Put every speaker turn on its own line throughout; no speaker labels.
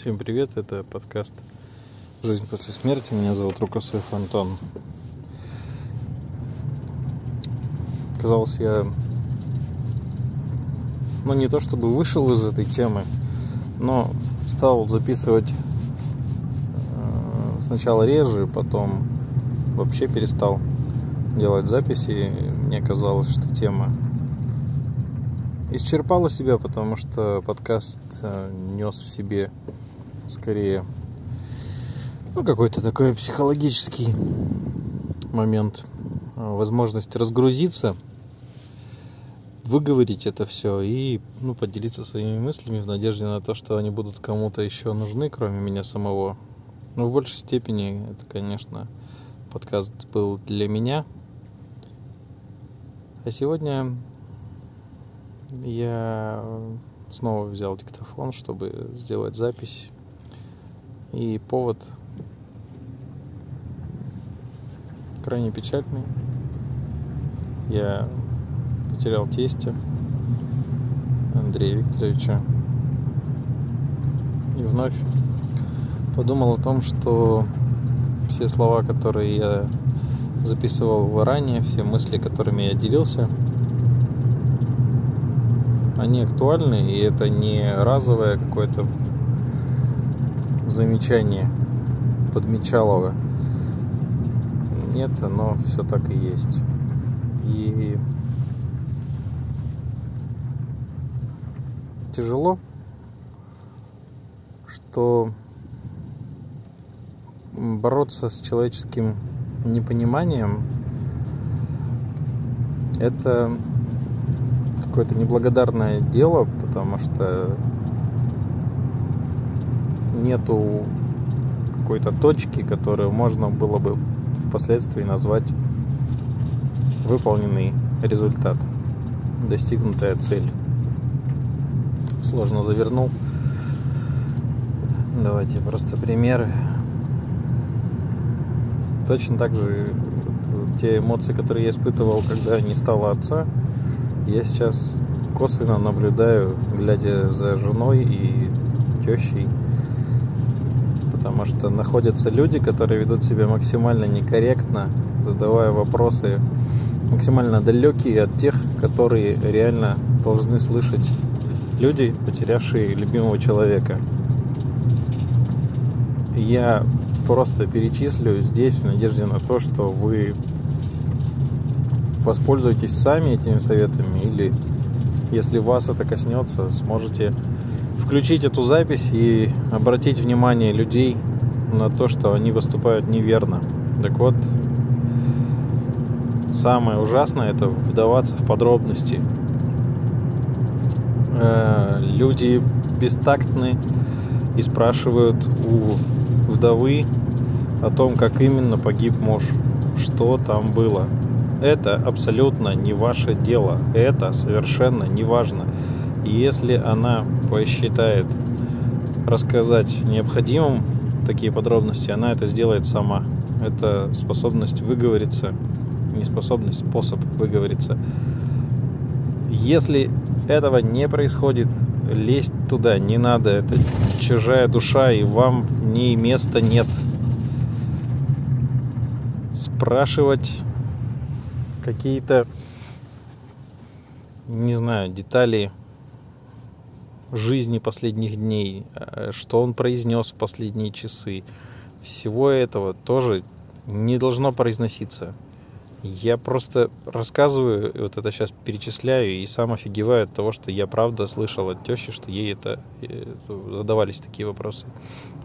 Всем привет, это подкаст «Жизнь после смерти». Меня зовут Рукосоев Антон. Казалось, я ну не то чтобы вышел из этой темы, но стал записывать э, сначала реже, потом вообще перестал делать записи. Мне казалось, что тема исчерпала себя, потому что подкаст э, нес в себе скорее ну, какой-то такой психологический момент, э, возможность разгрузиться, выговорить это все и ну, поделиться своими мыслями в надежде на то, что они будут кому-то еще нужны, кроме меня самого. Но в большей степени это, конечно, подкаст был для меня. А сегодня я снова взял диктофон, чтобы сделать запись. И повод крайне печальный. Я потерял тестя Андрея Викторовича. И вновь подумал о том, что все слова, которые я записывал ранее, все мысли, которыми я делился – они актуальны, и это не разовое какое-то замечание подмечалово. Нет, оно все так и есть. И тяжело, что бороться с человеческим непониманием это какое-то неблагодарное дело, потому что нету какой-то точки, которую можно было бы впоследствии назвать выполненный результат, достигнутая цель. Сложно завернул. Давайте просто примеры. Точно так же те эмоции, которые я испытывал, когда не стало отца, я сейчас косвенно наблюдаю, глядя за женой и тещей, потому что находятся люди, которые ведут себя максимально некорректно, задавая вопросы максимально далекие от тех, которые реально должны слышать люди, потерявшие любимого человека. Я просто перечислю здесь в надежде на то, что вы воспользуйтесь сами этими советами или если вас это коснется, сможете включить эту запись и обратить внимание людей на то, что они выступают неверно. Так вот, самое ужасное это вдаваться в подробности. Э, люди бестактны и спрашивают у вдовы о том, как именно погиб муж, что там было это абсолютно не ваше дело. Это совершенно не важно. Если она посчитает рассказать необходимым такие подробности, она это сделает сама. Это способность выговориться, не способность, способ выговориться. Если этого не происходит, лезть туда не надо. Это чужая душа, и вам в ней места нет. Спрашивать какие-то, не знаю, детали жизни последних дней, э, что он произнес в последние часы. Всего этого тоже не должно произноситься. Я просто рассказываю, вот это сейчас перечисляю, и сам офигеваю от того, что я правда слышал от тещи, что ей это э, задавались такие вопросы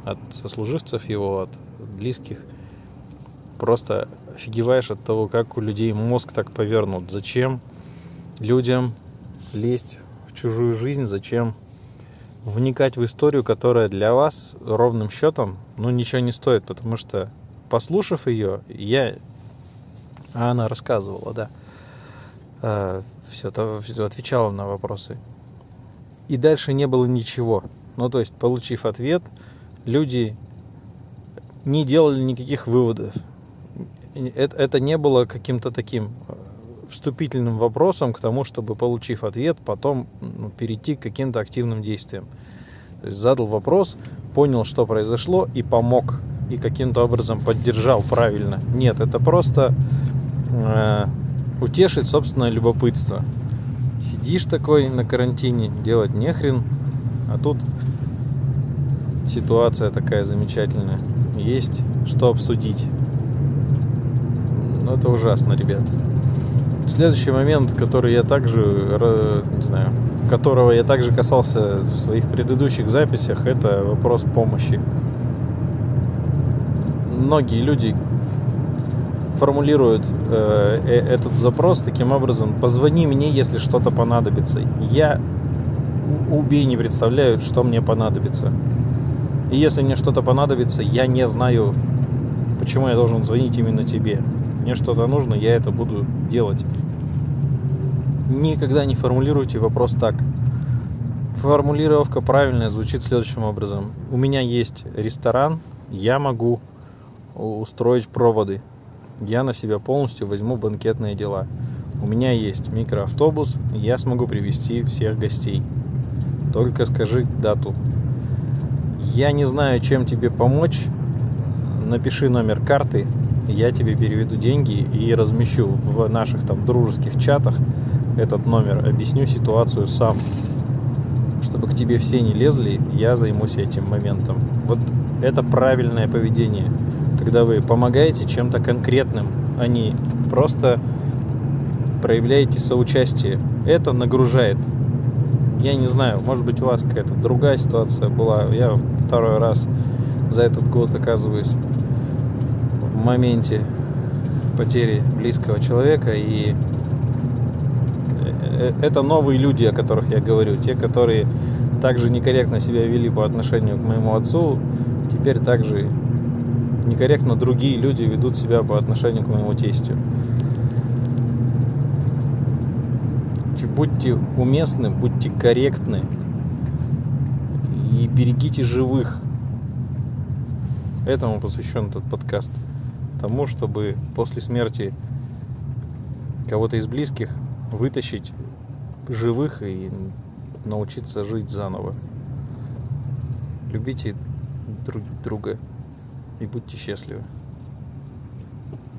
от сослуживцев его, от близких просто офигеваешь от того, как у людей мозг так повернут. Зачем людям лезть в чужую жизнь, зачем вникать в историю, которая для вас ровным счетом, ну, ничего не стоит, потому что, послушав ее, я... А она рассказывала, да. А, все, то, все отвечала на вопросы. И дальше не было ничего. Ну, то есть, получив ответ, люди не делали никаких выводов это, это не было каким-то таким э, вступительным вопросом к тому, чтобы, получив ответ, потом ну, перейти к каким-то активным действиям. То есть задал вопрос, понял, что произошло и помог. И каким-то образом поддержал правильно. Нет, это просто э, утешить собственное любопытство. Сидишь такой на карантине, делать нехрен, а тут ситуация такая замечательная. Есть что обсудить. Ну, это ужасно, ребят. Следующий момент, который я также, не знаю, которого я также касался в своих предыдущих записях, это вопрос помощи. Многие люди формулируют э, э, этот запрос таким образом: позвони мне, если что-то понадобится. Я убей не представляю, что мне понадобится. И если мне что-то понадобится, я не знаю, почему я должен звонить именно тебе. Мне что-то нужно, я это буду делать. Никогда не формулируйте вопрос так. Формулировка правильная звучит следующим образом. У меня есть ресторан, я могу устроить проводы. Я на себя полностью возьму банкетные дела. У меня есть микроавтобус, я смогу привести всех гостей. Только скажи дату. Я не знаю, чем тебе помочь. Напиши номер карты, я тебе переведу деньги и размещу в наших там дружеских чатах этот номер. Объясню ситуацию сам. Чтобы к тебе все не лезли, я займусь этим моментом. Вот это правильное поведение. Когда вы помогаете чем-то конкретным, а не просто проявляете соучастие. Это нагружает я не знаю, может быть у вас какая-то другая ситуация была. Я второй раз за этот год оказываюсь в моменте потери близкого человека и это новые люди, о которых я говорю, те, которые также некорректно себя вели по отношению к моему отцу, теперь также некорректно другие люди ведут себя по отношению к моему тестю. будьте уместны, будьте корректны и берегите живых. Этому посвящен этот подкаст. Тому, чтобы после смерти кого-то из близких вытащить живых и научиться жить заново. Любите друг друга и будьте счастливы.